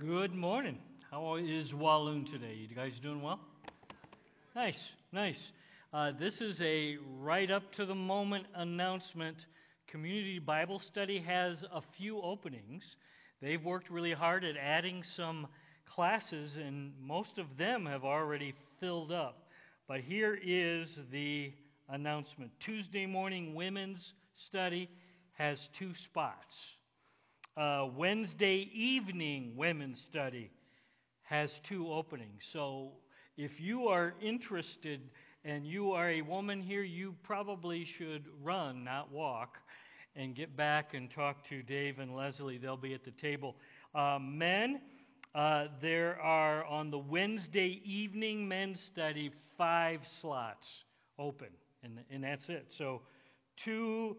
Good morning. How is Walloon today? You guys doing well? Nice, nice. Uh, this is a right up to the moment announcement. Community Bible Study has a few openings. They've worked really hard at adding some classes, and most of them have already filled up. But here is the announcement Tuesday morning women's study has two spots. Uh, Wednesday evening women's study has two openings. So if you are interested and you are a woman here, you probably should run, not walk, and get back and talk to Dave and Leslie. They'll be at the table. Uh, men, uh, there are on the Wednesday evening men's study five slots open, and, and that's it. So two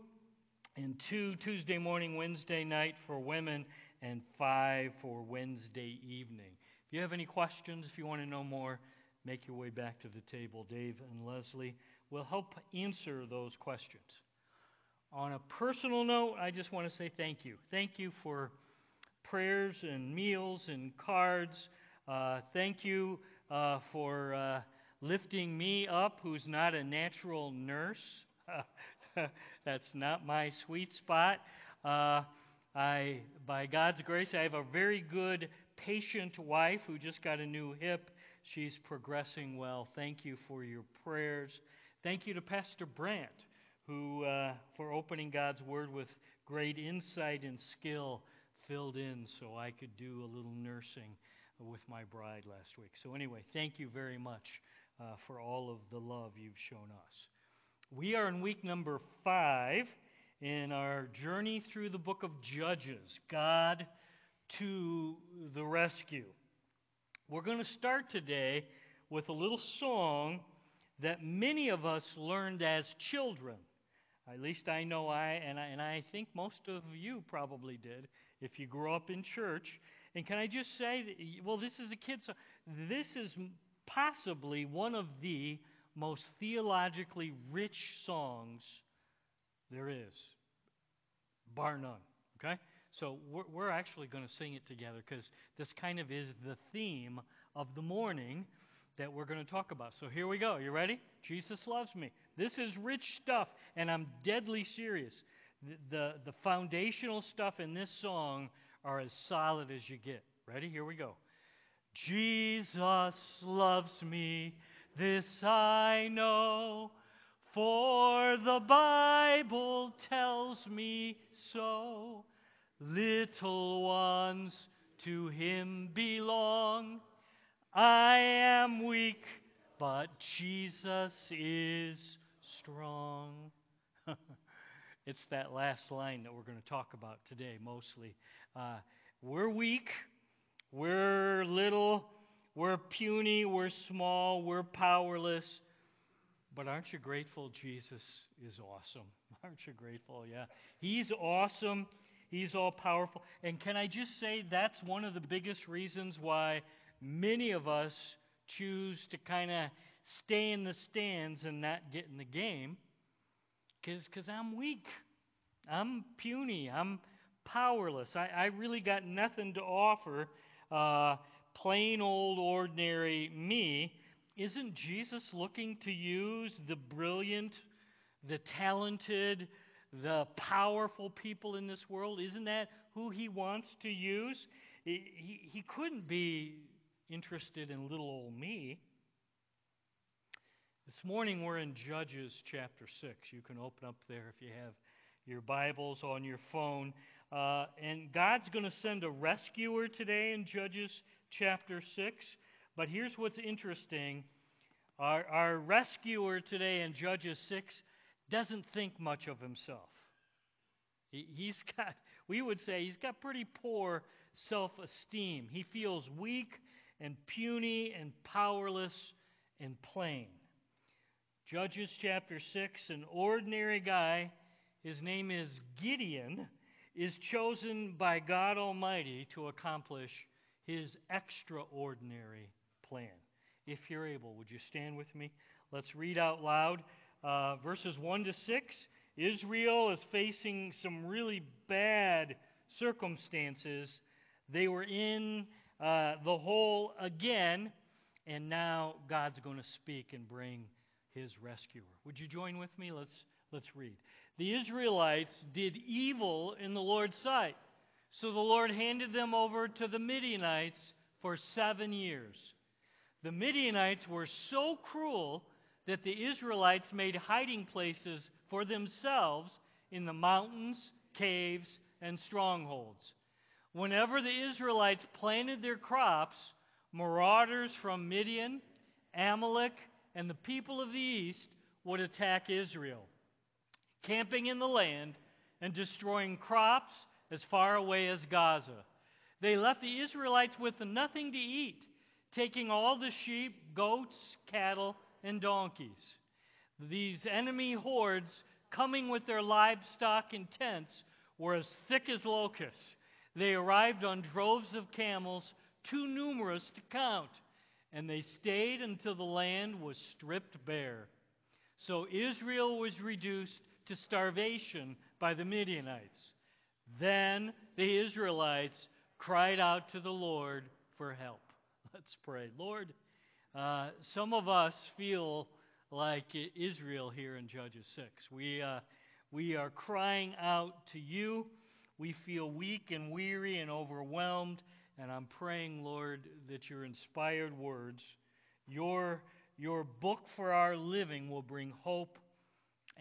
and two Tuesday morning, Wednesday night for women, and five for Wednesday evening. If you have any questions, if you want to know more, make your way back to the table. Dave and Leslie will help answer those questions. On a personal note, I just want to say thank you. Thank you for prayers and meals and cards. Uh, thank you uh, for uh, lifting me up, who's not a natural nurse. That's not my sweet spot. Uh, I, by God's grace, I have a very good patient wife who just got a new hip. She's progressing well. Thank you for your prayers. Thank you to Pastor Brandt, who, uh, for opening God's Word with great insight and skill, filled in so I could do a little nursing with my bride last week. So, anyway, thank you very much uh, for all of the love you've shown us. We are in week number five in our journey through the book of Judges God to the rescue. We're going to start today with a little song that many of us learned as children. At least I know I and, I, and I think most of you probably did if you grew up in church. And can I just say, that, well, this is a kid's song. This is possibly one of the most theologically rich songs there is, bar none. Okay? So we're, we're actually going to sing it together because this kind of is the theme of the morning that we're going to talk about. So here we go. You ready? Jesus loves me. This is rich stuff, and I'm deadly serious. The, the, the foundational stuff in this song are as solid as you get. Ready? Here we go. Jesus loves me. This I know, for the Bible tells me so. Little ones to him belong. I am weak, but Jesus is strong. it's that last line that we're going to talk about today mostly. Uh, we're weak, we're little we're puny, we're small, we're powerless. But aren't you grateful Jesus is awesome? Aren't you grateful? Yeah. He's awesome. He's all powerful. And can I just say that's one of the biggest reasons why many of us choose to kind of stay in the stands and not get in the game? Because I'm weak. I'm puny. I'm powerless. I, I really got nothing to offer. Uh, plain old ordinary me, isn't Jesus looking to use the brilliant, the talented, the powerful people in this world? Isn't that who he wants to use? He, he, couldn't be interested in little old me. This morning we're in Judges chapter 6. You can open up there if you have your Bibles on your phone. Uh, and God's going to send a rescuer today in Judges chapter 6. But here's what's interesting our, our rescuer today in Judges 6 doesn't think much of himself. He, he's got, we would say, he's got pretty poor self esteem. He feels weak and puny and powerless and plain. Judges chapter 6, an ordinary guy, his name is Gideon, is chosen by God Almighty to accomplish his extraordinary plan. If you're able, would you stand with me? Let's read out loud uh, verses 1 to 6. Israel is facing some really bad circumstances. They were in uh, the hole again, and now God's going to speak and bring his rescuer. Would you join with me? Let's, let's read. The Israelites did evil in the Lord's sight, so the Lord handed them over to the Midianites for seven years. The Midianites were so cruel that the Israelites made hiding places for themselves in the mountains, caves, and strongholds. Whenever the Israelites planted their crops, marauders from Midian, Amalek, and the people of the east would attack Israel, camping in the land and destroying crops as far away as Gaza. They left the Israelites with nothing to eat, taking all the sheep, goats, cattle, and donkeys. These enemy hordes, coming with their livestock and tents, were as thick as locusts. They arrived on droves of camels, too numerous to count, and they stayed until the land was stripped bare. So Israel was reduced to starvation by the Midianites. Then the Israelites cried out to the Lord for help. Let's pray. Lord, uh, some of us feel like Israel here in Judges 6. We, uh, we are crying out to you. We feel weak and weary and overwhelmed. And I'm praying, Lord, that your inspired words, your, your book for our living, will bring hope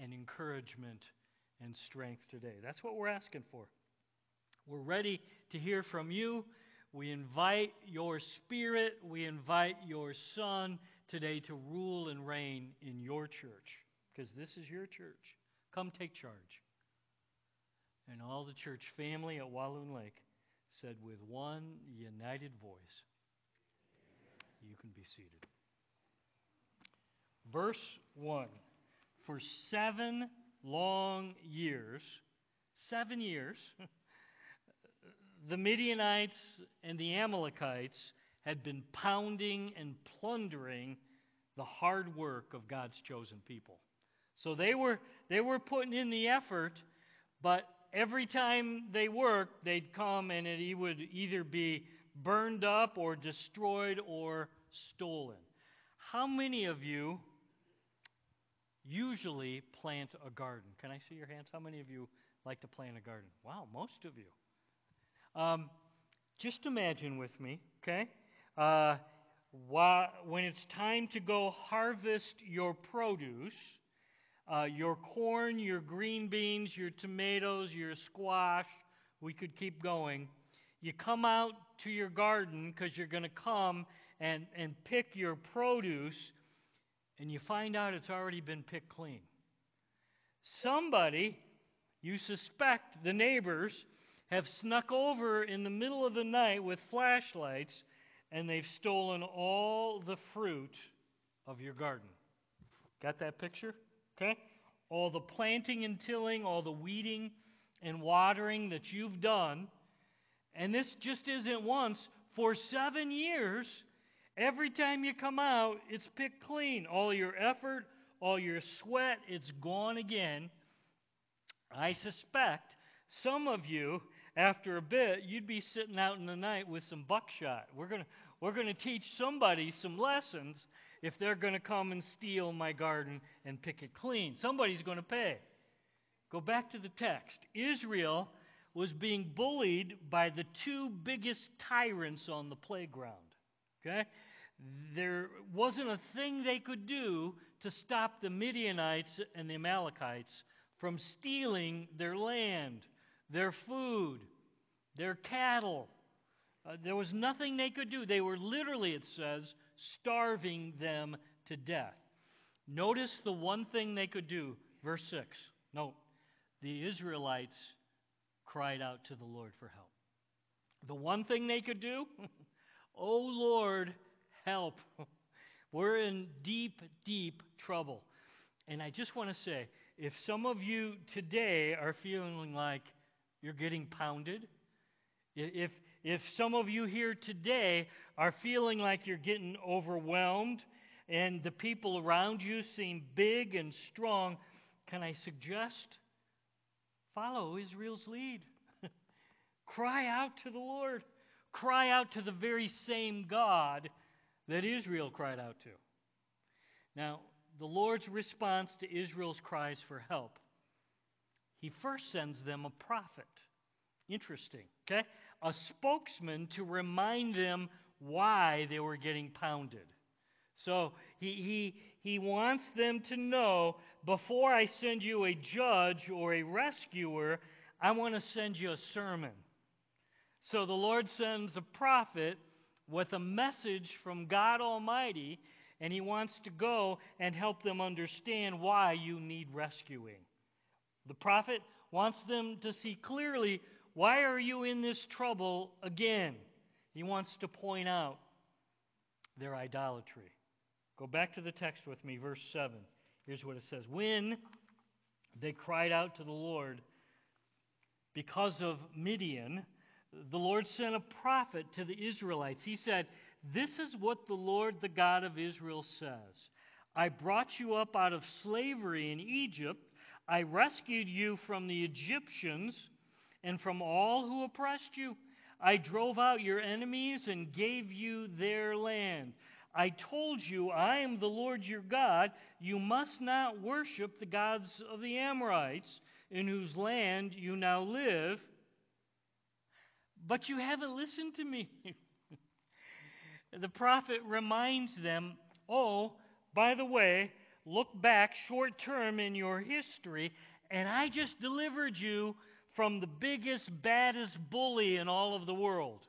and encouragement and strength today. That's what we're asking for. We're ready to hear from you. We invite your spirit, we invite your son today to rule and reign in your church, because this is your church. Come take charge. And all the church family at Walloon Lake said with one united voice, You can be seated. Verse 1 For seven long years, seven years, the Midianites and the Amalekites had been pounding and plundering the hard work of God's chosen people. So they were, they were putting in the effort, but every time they worked, they'd come and it would either be burned up or destroyed or stolen. How many of you usually plant a garden? Can I see your hands? How many of you like to plant a garden? Wow, most of you. Um, just imagine with me, okay? Uh, when it's time to go harvest your produce, uh, your corn, your green beans, your tomatoes, your squash, we could keep going. You come out to your garden because you're going to come and, and pick your produce, and you find out it's already been picked clean. Somebody, you suspect the neighbors, have snuck over in the middle of the night with flashlights and they've stolen all the fruit of your garden. Got that picture? Okay? All the planting and tilling, all the weeding and watering that you've done. And this just isn't once. For seven years, every time you come out, it's picked clean. All your effort, all your sweat, it's gone again. I suspect some of you, after a bit, you'd be sitting out in the night with some buckshot. We're going we're going to teach somebody some lessons if they're going to come and steal my garden and pick it clean. Somebody's going to pay. Go back to the text. Israel was being bullied by the two biggest tyrants on the playground. Okay? There wasn't a thing they could do to stop the Midianites and the Amalekites from stealing their land, their food, their cattle. Uh, there was nothing they could do. They were literally, it says, starving them to death. Notice the one thing they could do. Verse 6. Note, the Israelites cried out to the Lord for help. The one thing they could do, oh Lord, help. We're in deep, deep trouble. And I just want to say if some of you today are feeling like you're getting pounded, if, if some of you here today are feeling like you're getting overwhelmed and the people around you seem big and strong, can I suggest follow Israel's lead? Cry out to the Lord. cry out to the very same God that Israel cried out to. Now, the Lord's response to Israel's cries for help, he first sends them a prophet. Interesting, okay? A spokesman to remind them why they were getting pounded. So he, he, he wants them to know before I send you a judge or a rescuer, I want to send you a sermon. So the Lord sends a prophet with a message from God Almighty, and he wants to go and help them understand why you need rescuing. The prophet wants them to see clearly why are you in this trouble again? He wants to point out their idolatry. Go back to the text with me, verse 7. Here's what it says When they cried out to the Lord because of Midian, the Lord sent a prophet to the Israelites. He said, This is what the Lord, the God of Israel, says I brought you up out of slavery in Egypt, I rescued you from the Egyptians and from all who oppressed you. I drove out your enemies and gave you their land. I told you, I am the Lord your God. You must not worship the gods of the Amorites, in whose land you now live. But you haven't listened to me. the prophet reminds them, oh, by the way, look back short term in your history, and I just delivered you from the biggest, baddest bully in all of the world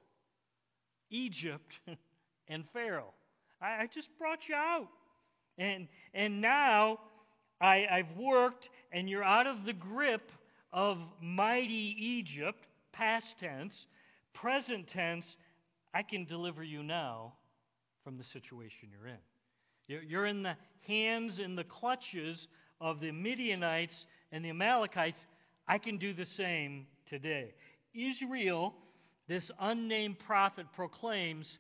Egypt and Pharaoh. I, I just brought you out. And, and now I, I've worked, and you're out of the grip of mighty Egypt, past tense, present tense, I can deliver you now from the situation you're in. You're, in the hands and the clutches of the Midianites and the Amalekites. I can do the same today. Israel, this unnamed prophet, proclaims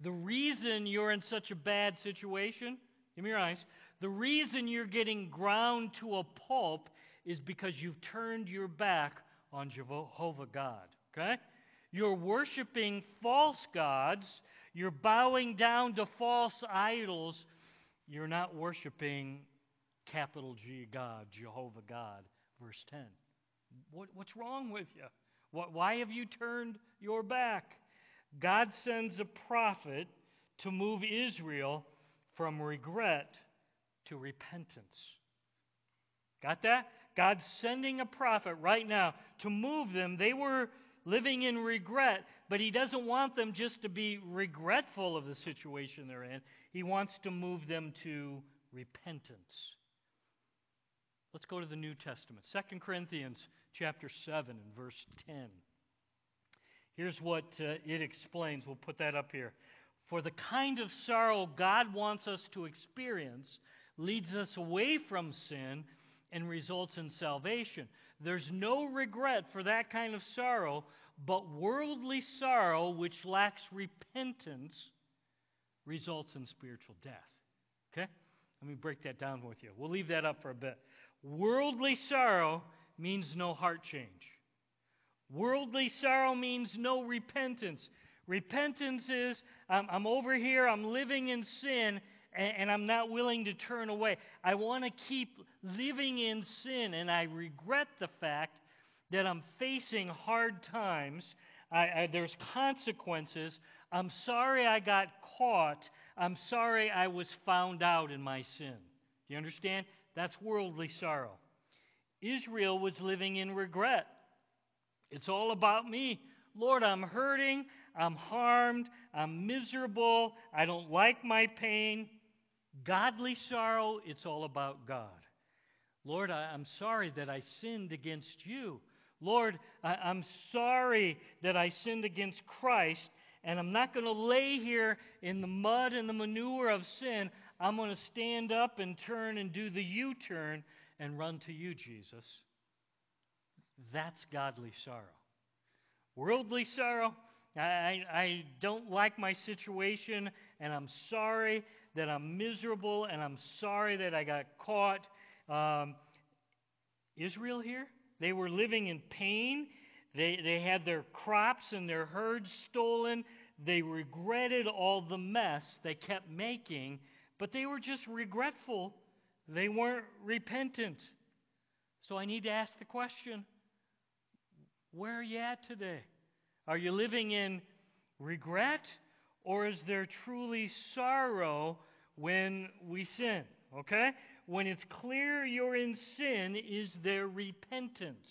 the reason you're in such a bad situation, give me your eyes, the reason you're getting ground to a pulp is because you've turned your back on Jehovah God. Okay? You're worshiping false gods. You're bowing down to false idols. You're not worshiping capital G God, Jehovah God. Verse 10. What, what's wrong with you? What, why have you turned your back? God sends a prophet to move Israel from regret to repentance. Got that? God's sending a prophet right now to move them. They were living in regret, but He doesn't want them just to be regretful of the situation they're in. He wants to move them to repentance. Let's go to the New Testament. 2 Corinthians chapter 7 and verse 10. Here's what uh, it explains. We'll put that up here. For the kind of sorrow God wants us to experience leads us away from sin and results in salvation. There's no regret for that kind of sorrow, but worldly sorrow, which lacks repentance, results in spiritual death. Okay? Let me break that down with you. We'll leave that up for a bit. Worldly sorrow means no heart change. Worldly sorrow means no repentance. Repentance is I'm, I'm over here, I'm living in sin, and, and I'm not willing to turn away. I want to keep living in sin, and I regret the fact that I'm facing hard times. I, I, there's consequences. I'm sorry I got caught. I'm sorry I was found out in my sin. Do you understand? That's worldly sorrow. Israel was living in regret. It's all about me. Lord, I'm hurting. I'm harmed. I'm miserable. I don't like my pain. Godly sorrow, it's all about God. Lord, I, am sorry that I sinned against you. Lord, I, I'm sorry that I sinned against Christ, and I'm not going to lay here in the mud and the manure of sin. I'm going to stand up and turn and do the U turn and run to you, Jesus. That's godly sorrow. Worldly sorrow, I, I don't like my situation, and I'm sorry that I'm miserable, and I'm sorry that I got caught. Um, Israel here, they were living in pain. They, they had their crops and their herds stolen. They regretted all the mess they kept making, but they were just regretful. They weren't repentant. So I need to ask the question where are you at today? Are you living in regret, or is there truly sorrow when we sin? Okay? When it's clear you're in sin, is there repentance?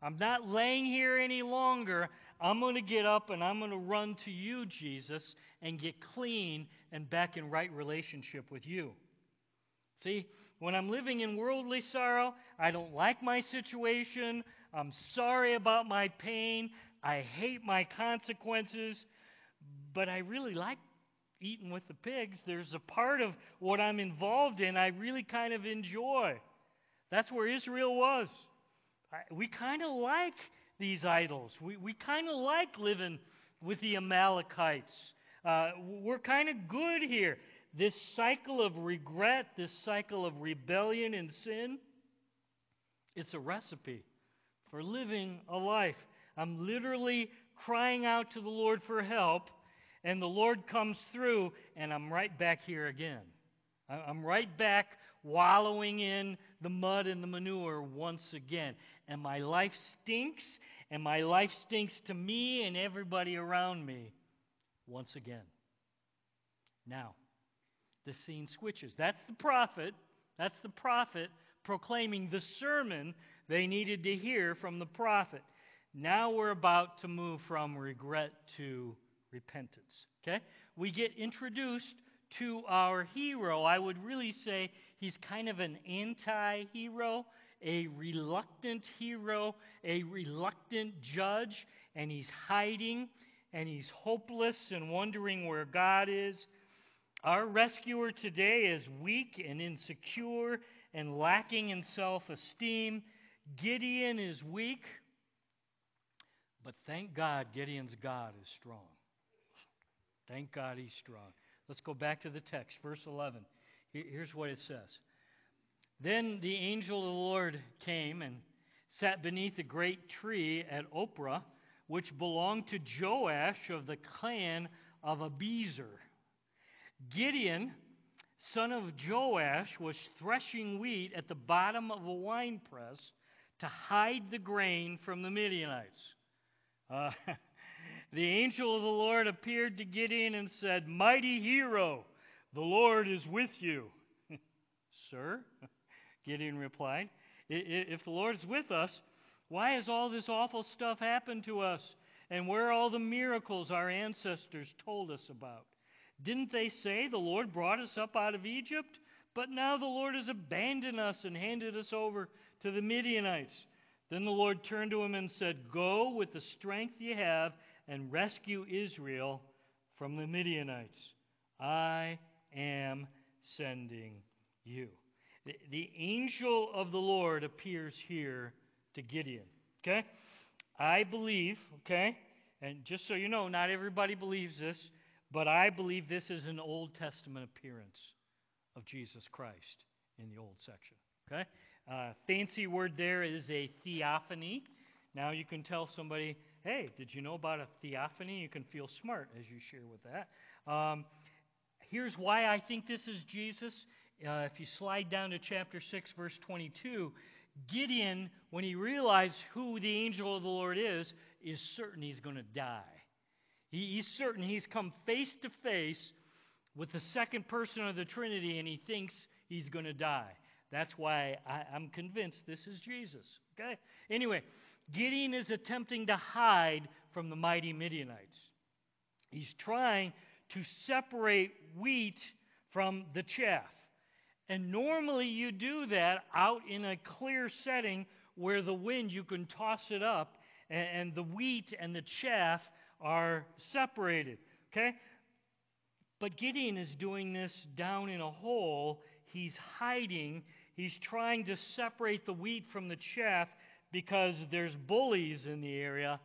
I'm not laying here any longer. I'm going to get up and I'm going to run to you, Jesus, and get clean and back in right relationship with you. See, when I'm living in worldly sorrow, I don't like my situation. I'm sorry about my pain. I hate my consequences. But I really like eating with the pigs. There's a part of what I'm involved in I really kind of enjoy. That's where Israel was. We kind of like these idols. We, we kind of like living with the Amalekites. Uh, we're kind of good here. This cycle of regret, this cycle of rebellion and sin, it's a recipe for living a life. I'm literally crying out to the Lord for help, and the Lord comes through, and I'm right back here again. I'm right back wallowing in the mud and the manure once again. And my life stinks, and my life stinks to me and everybody around me once again. Now, the scene switches. That's the prophet. That's the prophet proclaiming the sermon they needed to hear from the prophet. Now we're about to move from regret to repentance. Okay? We get introduced to our hero. I would really say he's kind of an anti hero, a reluctant hero, a reluctant judge, and he's hiding and he's hopeless and wondering where God is. Our rescuer today is weak and insecure and lacking in self esteem. Gideon is weak, but thank God Gideon's God is strong. Thank God he's strong. Let's go back to the text, verse 11. Here's what it says Then the angel of the Lord came and sat beneath a great tree at Ophrah, which belonged to Joash of the clan of Abiezer. Gideon, son of Joash, was threshing wheat at the bottom of a winepress to hide the grain from the Midianites. Uh, the angel of the Lord appeared to Gideon and said, Mighty hero, the Lord is with you. Sir, Gideon replied, If the Lord is with us, why has all this awful stuff happened to us? And where are all the miracles our ancestors told us about? Didn't they say the Lord brought us up out of Egypt? But now the Lord has abandoned us and handed us over to the Midianites. Then the Lord turned to him and said, Go with the strength you have and rescue Israel from the Midianites. I am sending you. The, the angel of the Lord appears here to Gideon. Okay? I believe, okay? And just so you know, not everybody believes this, but I believe this is an Old Testament appearance of Jesus Christ in the Old section. Okay? Uh, fancy word there is a theophany. Now you can tell somebody, hey, did you know about a theophany? You can feel smart as you share with that. Um, here's why I think this is Jesus. Uh, if you slide down to chapter 6, verse 22, Gideon, when he realized who the angel of the Lord is, is certain he's going to die. He, he's certain he's come face to face with the second person of the Trinity and he thinks he's going to die. That's why I, I'm convinced this is Jesus. Okay? Anyway, Gideon is attempting to hide from the mighty Midianites. He's trying to separate wheat from the chaff. And normally you do that out in a clear setting where the wind, you can toss it up, and, and the wheat and the chaff are separated. Okay? But Gideon is doing this down in a hole. He's hiding. He's trying to separate the wheat from the chaff because there's bullies in the area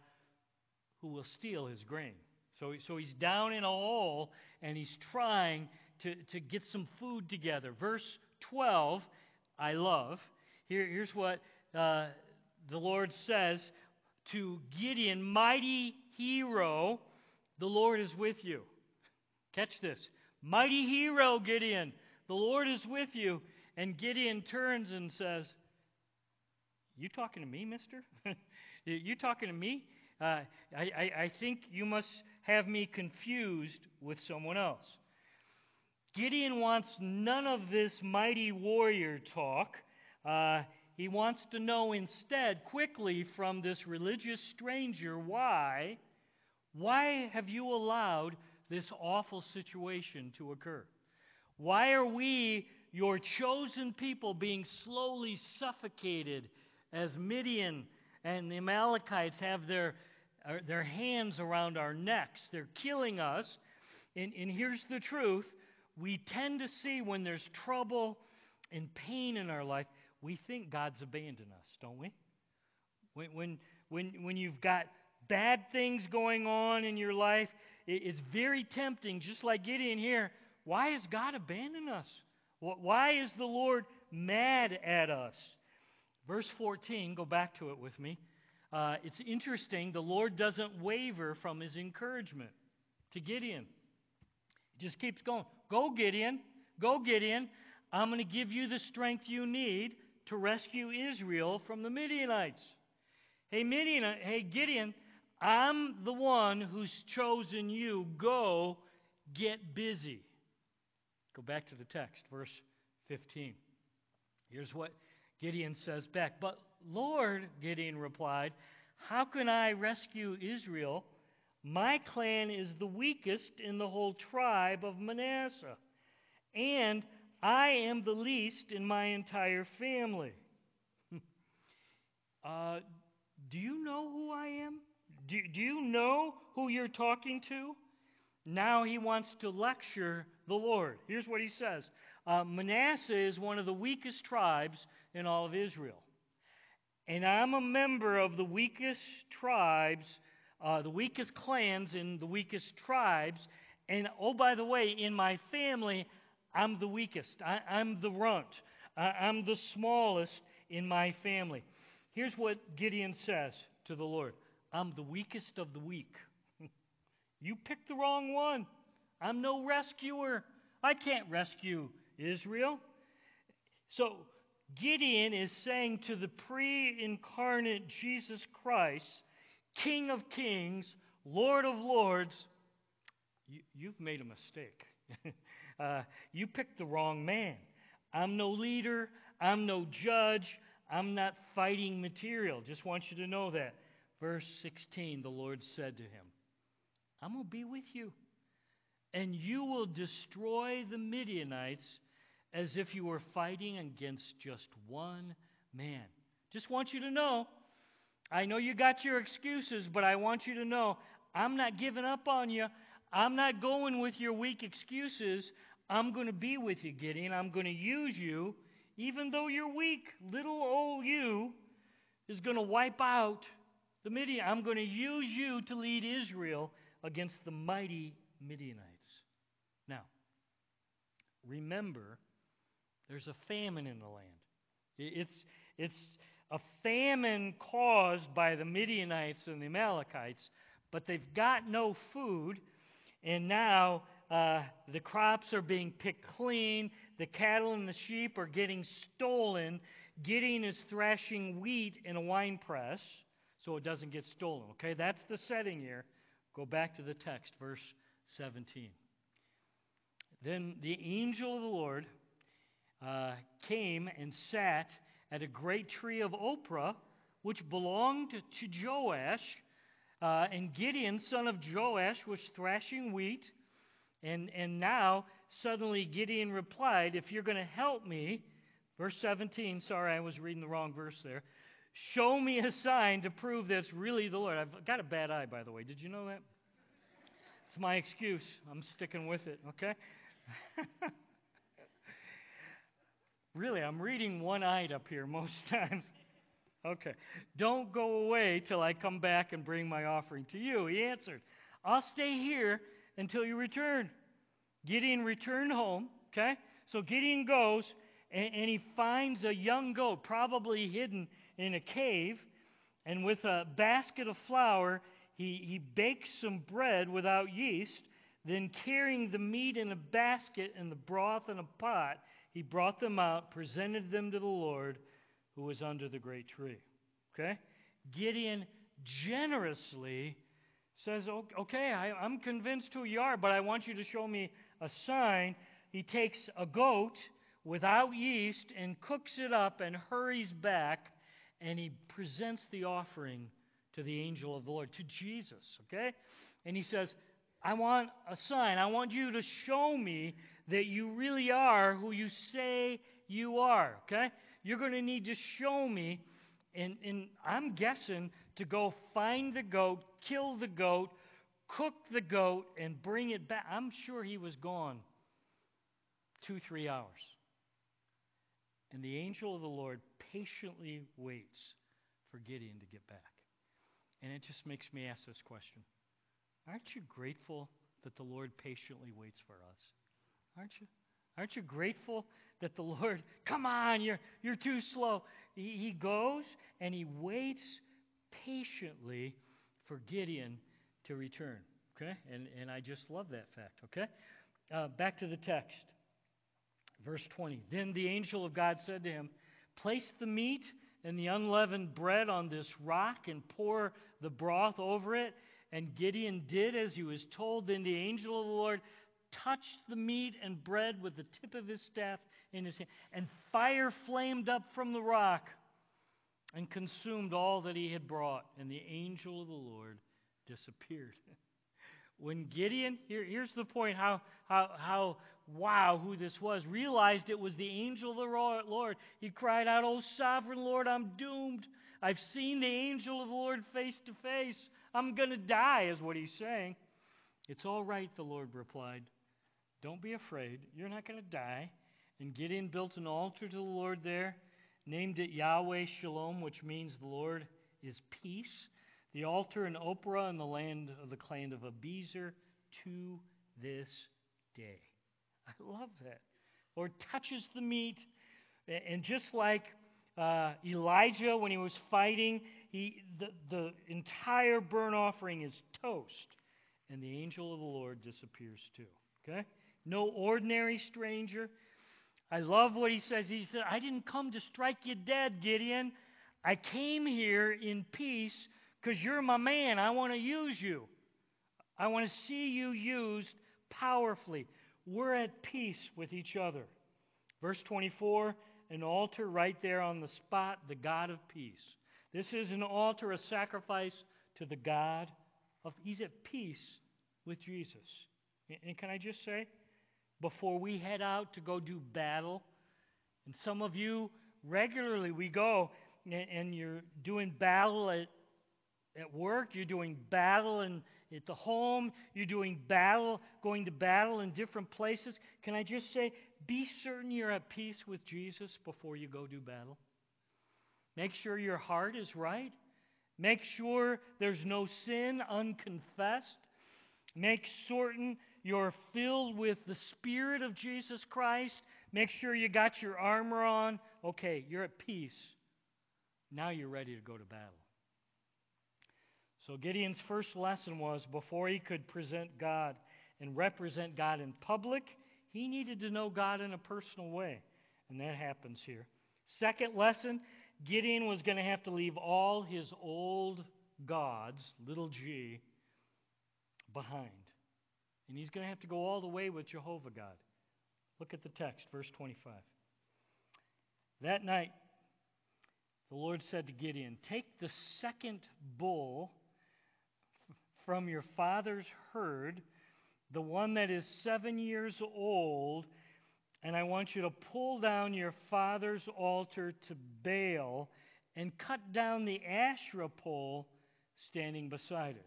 who will steal his grain. So, so he's down in a hole and he's trying to, to get some food together. Verse 12, I love. Here, here's what uh, the Lord says to Gideon, mighty hero, the Lord is with you. Catch this. Mighty hero, Gideon, the Lord is with you. And Gideon turns and says, You talking to me, mister? you talking to me? Uh, I, I, I think you must have me confused with someone else. Gideon wants none of this mighty warrior talk. Uh, he wants to know instead, quickly, from this religious stranger, why, why have you allowed this awful situation to occur? Why are we, your chosen people, being slowly suffocated as Midian and the Amalekites have their, uh, their hands around our necks? They're killing us. And, and here's the truth we tend to see when there's trouble and pain in our life, we think God's abandoned us, don't we? When, when, when, when you've got bad things going on in your life, it's very tempting, just like Gideon here. Why has God abandoned us? Why is the Lord mad at us? Verse 14, go back to it with me. Uh, it's interesting, the Lord doesn't waver from his encouragement to Gideon. He just keeps going. Go, Gideon. Go, Gideon. I'm going to give you the strength you need to rescue Israel from the Midianites. Hey, Midian, hey, Gideon, I'm the one who's chosen you. Go get busy. Go back to the text, verse 15. Here's what Gideon says back. But Lord, Gideon replied, how can I rescue Israel? My clan is the weakest in the whole tribe of Manasseh, and I am the least in my entire family. uh, do you know who I am? Do, do you know who you're talking to? Now he wants to lecture the Lord. Here's what he says uh, Manasseh is one of the weakest tribes in all of Israel. And I'm a member of the weakest tribes, uh, the weakest clans in the weakest tribes. And oh, by the way, in my family, I'm the weakest. I, am the runt. I, I'm the smallest in my family. Here's what Gideon says to the Lord I'm the weakest of the weak. you picked the wrong one. I'm no rescuer. I can't rescue Israel. So, Gideon is saying to the pre incarnate Jesus Christ, King of kings, Lord of lords, you, have made a mistake. uh, you picked the wrong man. I'm no leader. I'm no judge. I'm not fighting material. Just want you to know that. Verse 16, the Lord said to him, I'm going to be with you, and you will destroy the Midianites as if you were fighting against just one man. Just want you to know, I know you got your excuses, but I want you to know I'm not giving up on you. I'm not going with your weak excuses. I'm going to be with you, Gideon. I'm going to use you, even though you're weak. Little old you is going to wipe out the Midian. I'm going to use you to lead Israel against the mighty Midianites. Now, remember, there's a famine in the land. It's, it's a famine caused by the Midianites and the Amalekites, but they've got no food, and now uh, the crops are being picked clean, the cattle and the sheep are getting stolen. Gideon is thrashing wheat in a wine press so it doesn't get stolen. Okay, that's the setting here. Go back to the text, verse 17. Then the angel of the Lord uh, came and sat at a great tree of Ophrah, which belonged to Joash. Uh, and Gideon, son of Joash, was thrashing wheat. And, and now, suddenly, Gideon replied, If you're going to help me, verse 17, sorry, I was reading the wrong verse there. Show me a sign to prove that's really the Lord. I've got a bad eye, by the way. Did you know that? It's my excuse. I'm sticking with it, okay? really, I'm reading one eyed up here most times. Okay. Don't go away till I come back and bring my offering to you. He answered, I'll stay here until you return. Gideon returned home, okay? So Gideon goes and, and he finds a young goat, probably hidden in a cave. And with a basket of flour, he, he baked some bread without yeast. Then, carrying the meat in a basket and the broth in a pot, he brought them out, presented them to the Lord who was under the great tree. Okay? Gideon generously says, Okay, I, am convinced who you are, but I want you to show me a sign. He takes a goat without yeast and cooks it up and hurries back and he presents the offering to the angel of the Lord, to Jesus, okay? And he says, I want a sign. I want you to show me that you really are who you say you are, okay? You're going to need to show me, and, and I'm guessing to go find the goat, kill the goat, cook the goat, and bring it back. I'm sure he was gone two, three hours. And the angel of the Lord patiently waits for Gideon to get back. And it just makes me ask this question Aren't you grateful that the Lord patiently waits for us? Aren't you? Aren't you grateful that the Lord, come on, you're, you're too slow? He, he goes and he waits patiently for Gideon to return. Okay? And, and I just love that fact. Okay? Uh, back to the text. Verse 20. Then the angel of God said to him, Place the meat and the unleavened bread on this rock and pour the broth over it. And Gideon did as he was told. Then the angel of the Lord touched the meat and bread with the tip of his staff in his hand, and fire flamed up from the rock and consumed all that he had brought. And the angel of the Lord disappeared. when Gideon, here, here's the point how, how, how wow who this was, realized it was the angel of the Lord, he cried out, Oh, sovereign Lord, I'm doomed. I've seen the angel of the Lord face to face. I'm going to die, is what he's saying. It's all right, the Lord replied. Don't be afraid. You're not going to die. And Gideon built an altar to the Lord there, named it Yahweh Shalom, which means the Lord is peace. The altar in Ophrah in the land of the clan of Abiezer to this day. I love that. Lord touches the meat, and just like uh, Elijah when he was fighting, he, the, the entire burnt offering is toast, and the angel of the Lord disappears too. Okay? No ordinary stranger. I love what he says. He said, I didn't come to strike you dead, Gideon. I came here in peace because you're my man. I want to use you. I want to see you used powerfully. We're at peace with each other. Verse 24 an altar right there on the spot, the God of peace. This is an altar, a sacrifice to the God of He's at peace with Jesus. And can I just say, before we head out to go do battle, and some of you regularly we go and you're doing battle at, at work, you're doing battle in, at the home, you're doing battle, going to battle in different places. Can I just say, be certain you're at peace with Jesus before you go do battle? Make sure your heart is right. Make sure there's no sin unconfessed. Make certain you're filled with the Spirit of Jesus Christ. Make sure you got your armor on. Okay, you're at peace. Now you're ready to go to battle. So Gideon's first lesson was before he could present God and represent God in public, he needed to know God in a personal way. And that happens here. Second lesson Gideon was going to have to leave all his old gods, little g, behind. And he's going to have to go all the way with Jehovah God. Look at the text, verse 25. That night, the Lord said to Gideon, Take the second bull from your father's herd, the one that is seven years old, and I want you to pull down your father's altar to Baal and cut down the Asherah pole standing beside it.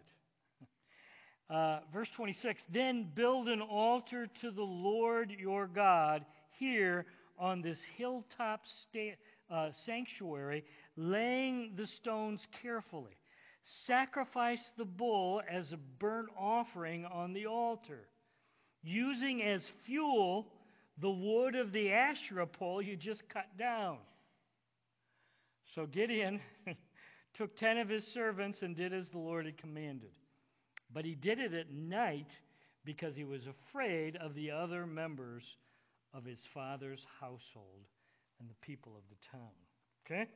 Uh, verse 26 Then build an altar to the Lord your God here on this hilltop sta- uh, sanctuary, laying the stones carefully. Sacrifice the bull as a burnt offering on the altar, using as fuel the wood of the Asherah pole you just cut down. So Gideon took ten of his servants, and did as the Lord had commanded. But he did it at night because he was afraid of the other members of his father's household and the people of the town. Okay?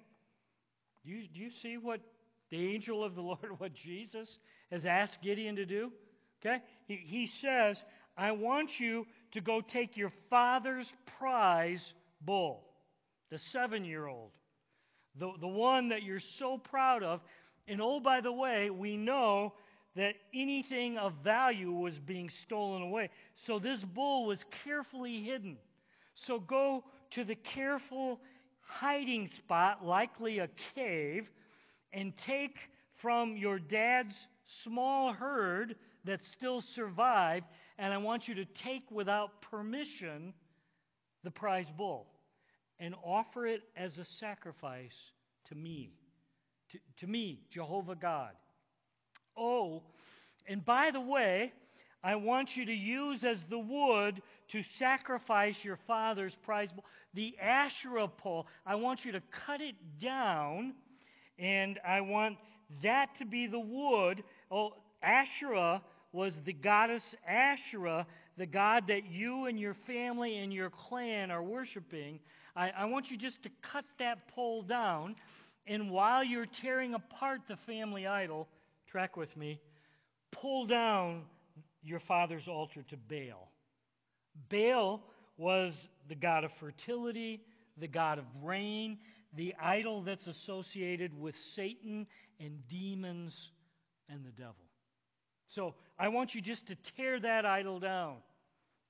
Do you, do you see what the angel of the Lord, what Jesus has asked Gideon to do? Okay? He, he says, I want you to go take your father's prize bull, the seven year old, the, the one that you're so proud of. And oh, by the way, we know that anything of value was being stolen away. So this bull was carefully hidden. So go to the careful hiding spot, likely a cave, and take from your dad's small herd that still survived, and I want you to take without permission the prize bull and offer it as a sacrifice to me, to, to me, Jehovah God. Oh, and by the way, I want you to use as the wood to sacrifice your father's prize the Asherah pole. I want you to cut it down, and I want that to be the wood. Oh, Asherah was the goddess Asherah, the god that you and your family and your clan are worshiping. I, I want you just to cut that pole down, and while you're tearing apart the family idol, track with me, pull down your father's altar to Baal. Baal was the god of fertility, the god of rain, the idol that's associated with Satan and demons and the devil. So I want you just to tear that idol down.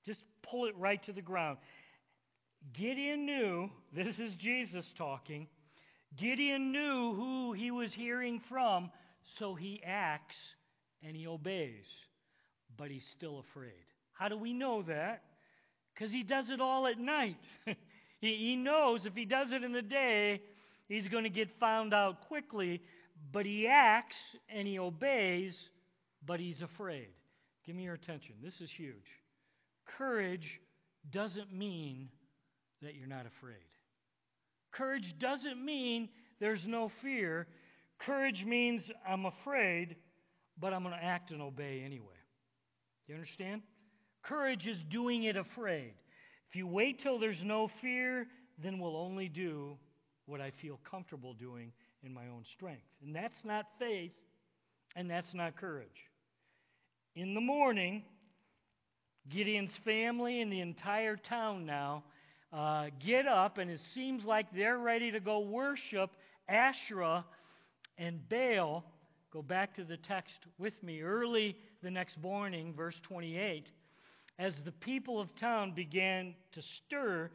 Just pull it right to the ground. Gideon knew, this is Jesus talking, Gideon knew who he was hearing from, so he acts and he obeys, but he's still afraid. How do we know that? Because he does it all at night. he, he knows if he does it in the day, he's going to get found out quickly, but he acts and he obeys, but he's afraid. Give me your attention. This is huge. Courage doesn't mean that you're not afraid. Courage doesn't mean there's no fear. Courage means I'm afraid, but I'm going to act and obey anyway. Do you understand? Courage is doing it afraid. If you wait till there's no fear, then we'll only do what I feel comfortable doing in my own strength. And that's not faith, and that's not courage. In the morning, Gideon's family and the entire town now uh, get up, and it seems like they're ready to go worship Asherah and Baal Go back to the text with me. Early the next morning, verse 28, as the people of town began to stir,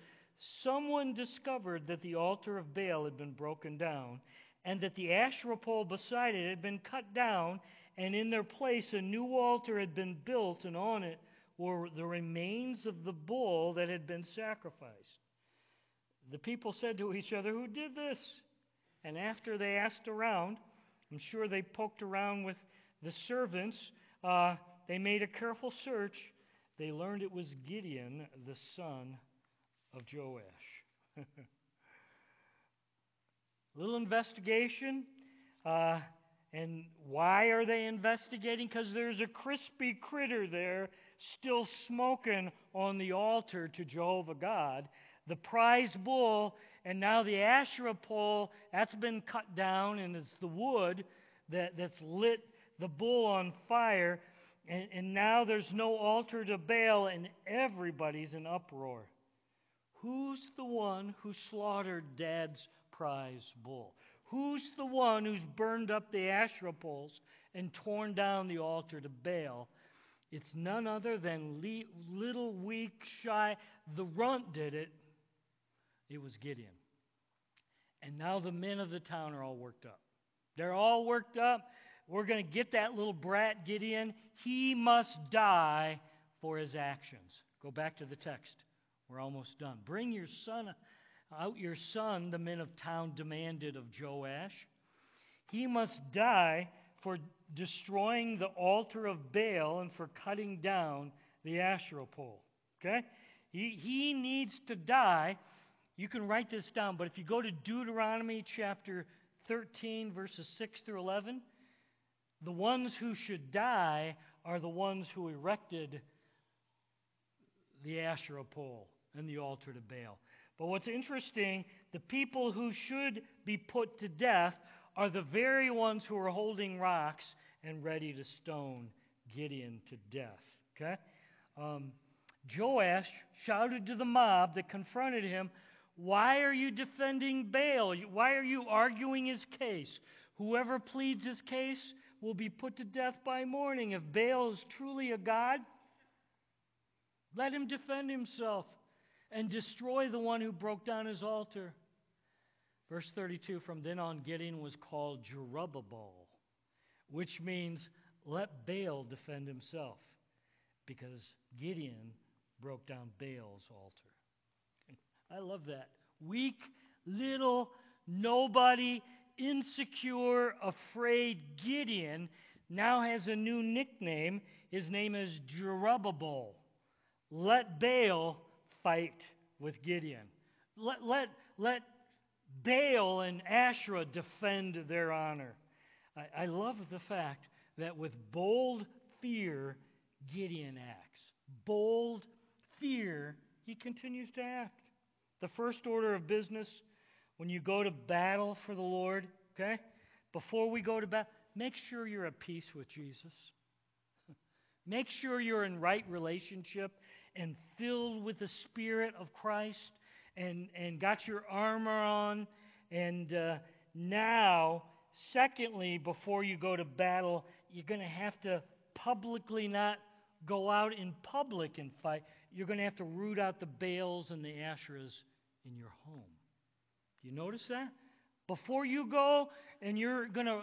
someone discovered that the altar of Baal had been broken down, and that the Asherah pole beside it had been cut down, and in their place a new altar had been built, and on it were the remains of the bull that had been sacrificed. The people said to each other, Who did this? And after they asked around, I'm sure they poked around with the servants. Uh, they made a careful search. They learned it was Gideon, the son of Joash. Little investigation. Uh, and why are they investigating? Because there's a crispy critter there still smoking on the altar to Jehovah God. The prize bull and now the Asherah pole, that's been cut down, and it's the wood that, that's lit the bull on fire. And, and now there's no altar to Baal, and everybody's in uproar. Who's the one who slaughtered Dad's prize bull? Who's the one who's burned up the Asherah poles and torn down the altar to Baal? It's none other than little, weak, shy. The runt did it. It was Gideon. And now the men of the town are all worked up. They're all worked up. We're going to get that little brat Gideon. He must die for his actions. Go back to the text. We're almost done. Bring your son out, your son, the men of town demanded of Joash. He must die for destroying the altar of Baal and for cutting down the Asherah pole. Okay? He, he needs to die you can write this down, but if you go to Deuteronomy chapter 13, verses 6 through 11, the ones who should die are the ones who erected the Asherah pole and the altar to Baal. But what's interesting, the people who should be put to death are the very ones who are holding rocks and ready to stone Gideon to death. Okay? Um, Joash shouted to the mob that confronted him, Why are you defending Baal? Why are you arguing his case? Whoever pleads his case will be put to death by morning. If Baal is truly a god, let him defend himself and destroy the one who broke down his altar. Verse 32 From then on, Gideon was called Jerubbaal, which means let Baal defend himself, because Gideon broke down Baal's altar. I love that. Weak, little, nobody, insecure, afraid Gideon now has a new nickname. His name is Jerubbaal. Let Baal fight with Gideon. Let, let, let Baal and Asherah defend their honor. I, I love the fact that with bold fear, Gideon acts. Bold fear, he continues to act. The first order of business when you go to battle for the Lord, okay? Before we go to battle, make sure you're at peace with Jesus. make sure you're in right relationship and filled with the Spirit of Christ and, and got your armor on. And uh, now, secondly, before you go to battle, you're going to have to publicly not go out in public and fight. You're going to have to root out the Baals and the Asherahs in your home. You notice that? Before you go and you're going to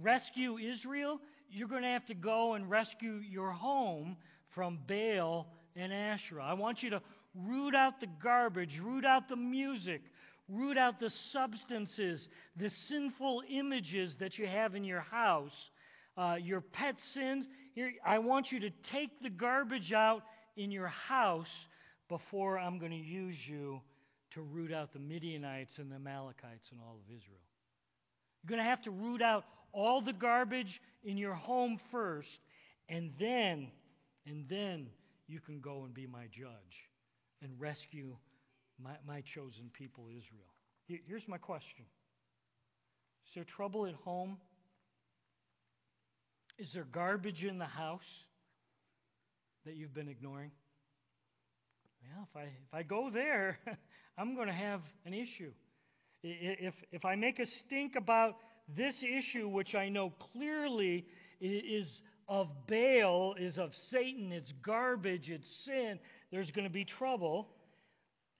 rescue Israel, you're going to have to go and rescue your home from Baal and Asherah. I want you to root out the garbage, root out the music, root out the substances, the sinful images that you have in your house, uh, your pet sins. Here, I want you to take the garbage out in your house before I'm going to use you to root out the Midianites and the Amalekites and all of Israel. You're going to have to root out all the garbage in your home first, and then, and then you can go and be my judge and rescue my, my chosen people, Israel. Here's my question Is there trouble at home? Is there garbage in the house that you've been ignoring? Well, if I, if I go there, I'm going to have an issue. If, if I make a stink about this issue, which I know clearly is of Baal, is of Satan, it's garbage, it's sin, there's going to be trouble.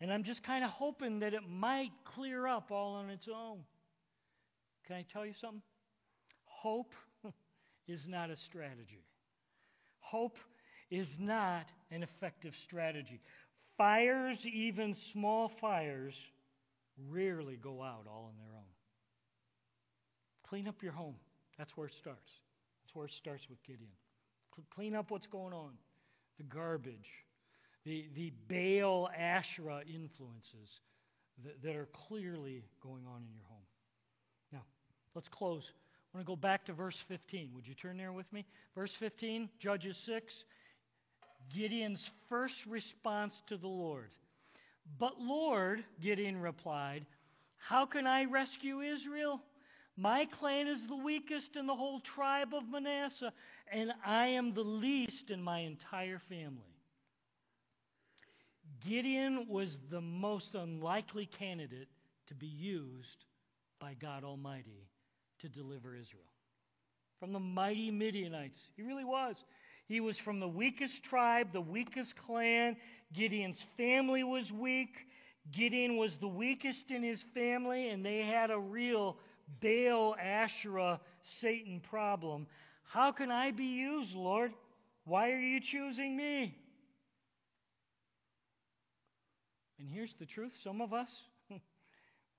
And I'm just kind of hoping that it might clear up all on its own. Can I tell you something? Hope is not a strategy. Hope is not an effective strategy. Fires, even small fires, rarely go out all on their own. Clean up your home. That's where it starts. That's where it starts with Gideon. Clean up what's going on the garbage, the, the Baal Asherah influences that, that are clearly going on in your home. Now, let's close. I want to go back to verse 15. Would you turn there with me? Verse 15, Judges 6. Gideon's first response to the Lord. But Lord, Gideon replied, How can I rescue Israel? My clan is the weakest in the whole tribe of Manasseh, and I am the least in my entire family. Gideon was the most unlikely candidate to be used by God Almighty to deliver Israel. From the mighty Midianites, he really was. He was from the weakest tribe, the weakest clan. Gideon's family was weak. Gideon was the weakest in his family, and they had a real Baal, Asherah, Satan problem. How can I be used, Lord? Why are you choosing me? And here's the truth some of us,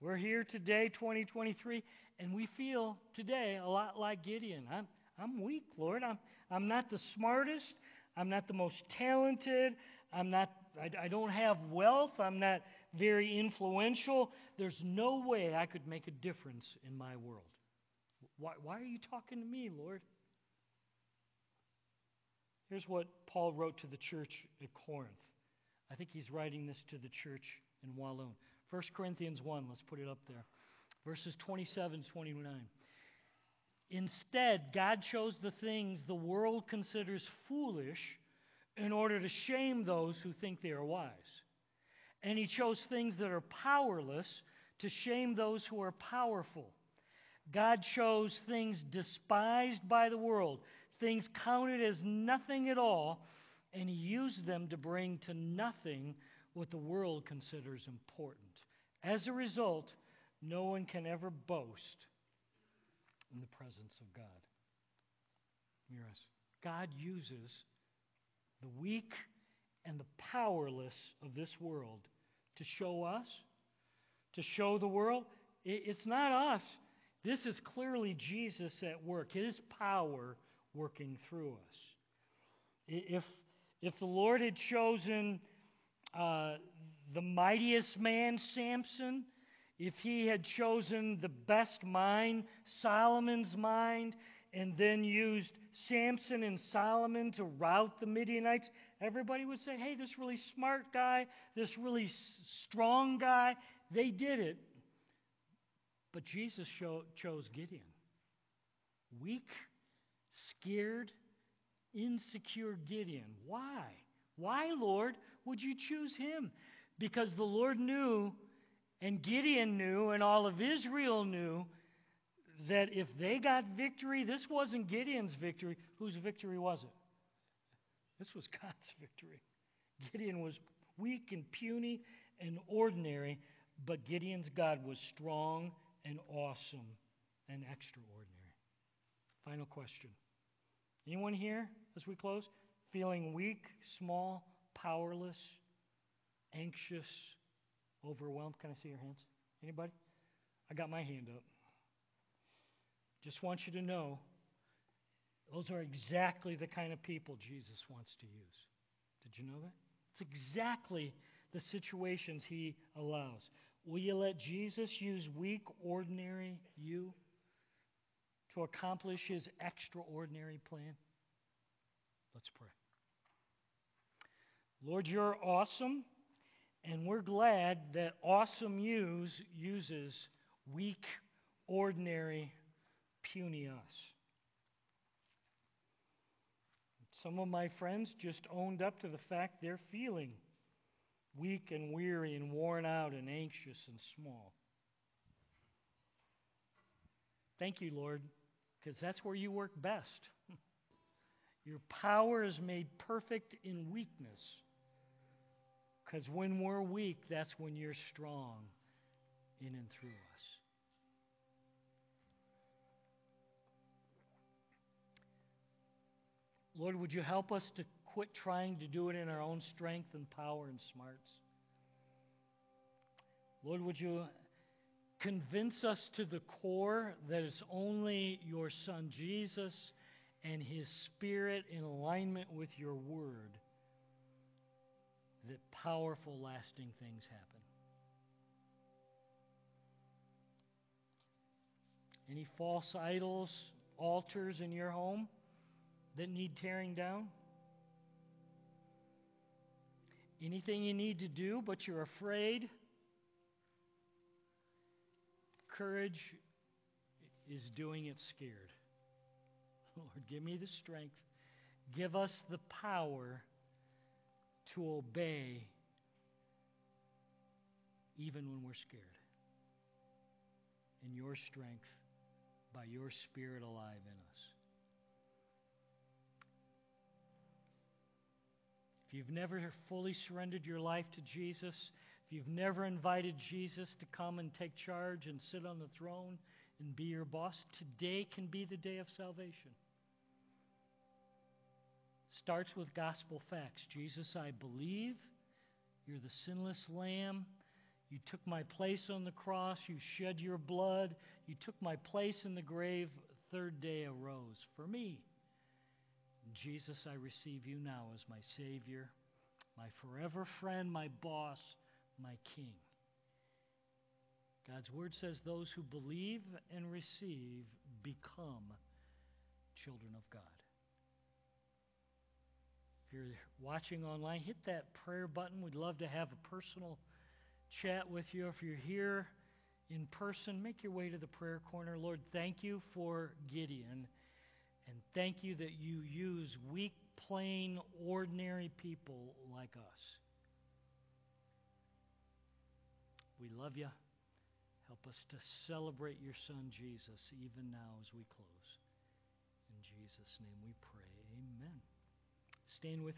we're here today, 2023, and we feel today a lot like Gideon. I'm, I'm weak, Lord. I'm, I'm not the smartest. I'm not the most talented. I'm not, I, I don't have wealth. I'm not very influential. There's no way I could make a difference in my world. Why, why are you talking to me, Lord? Here's what Paul wrote to the church at Corinth. I think he's writing this to the church in Walloon. 1 Corinthians 1, let's put it up there. Verses 27 29. Instead, God chose the things the world considers foolish in order to shame those who think they are wise. And he chose things that are powerless to shame those who are powerful. God chose things despised by the world, things counted as nothing at all, and he used them to bring to nothing what the world considers important. As a result, no one can ever boast in the presence of God. Yes. God uses the weak and the powerless of this world to show us, to show the world. It's not us. This is clearly Jesus at work, His power working through us. If, if the Lord had chosen uh, the mightiest man, Samson, if he had chosen the best mind, Solomon's mind, and then used Samson and Solomon to rout the Midianites, everybody would say, hey, this really smart guy, this really strong guy, they did it. But Jesus chose Gideon. Weak, scared, insecure Gideon. Why? Why, Lord, would you choose him? Because the Lord knew, and Gideon knew, and all of Israel knew that if they got victory, this wasn't Gideon's victory. Whose victory was it? This was God's victory. Gideon was weak and puny and ordinary, but Gideon's God was strong and awesome and extraordinary. Final question. Anyone here as we close? Feeling weak, small, powerless, anxious, overwhelmed? Can I see your hands? Anybody? I got my hand up. Just want you to know those are exactly the kind of people Jesus wants to use. Did you know that? It's exactly the situations he allows. Will you let Jesus use weak, ordinary you to accomplish his extraordinary plan? Let's pray. Lord, you're awesome, and we're glad that awesome use uses weak, ordinary puny us. Some of my friends just owned up to the fact they're feeling weak and weary and worn out and anxious and small. Thank you, Lord, because that's where you work best. Your power is made perfect in weakness. Because when we're weak, that's when you're strong in and through us. Lord, would you help us to quit trying to do it in our own strength and power and smarts? Lord, would you convince us to the core that it's only your Son Jesus and His Spirit in alignment with your Word that powerful, lasting things happen? Any false idols, altars in your home? that need tearing down? Anything you need to do, but you're afraid? Courage is doing it scared. Lord, give me the strength. Give us the power to obey even when we're scared. In your strength, by your Spirit alive in us. If you've never fully surrendered your life to Jesus, if you've never invited Jesus to come and take charge and sit on the throne and be your boss, today can be the day of salvation. Starts with gospel facts. Jesus, I believe. You're the sinless lamb. You took my place on the cross. You shed your blood. You took my place in the grave. Third day arose for me. Jesus, I receive you now as my Savior my forever friend, my boss, my king. God's word says those who believe and receive become children of God. If you're watching online, hit that prayer button. We'd love to have a personal chat with you. If you're here in person, make your way to the prayer corner. Lord, thank you for Gideon, and thank you that you use weak, plain, ordinary people like us. We love you. Help us to celebrate your Son, Jesus, even now as we close. In Jesus' name we pray. Stand with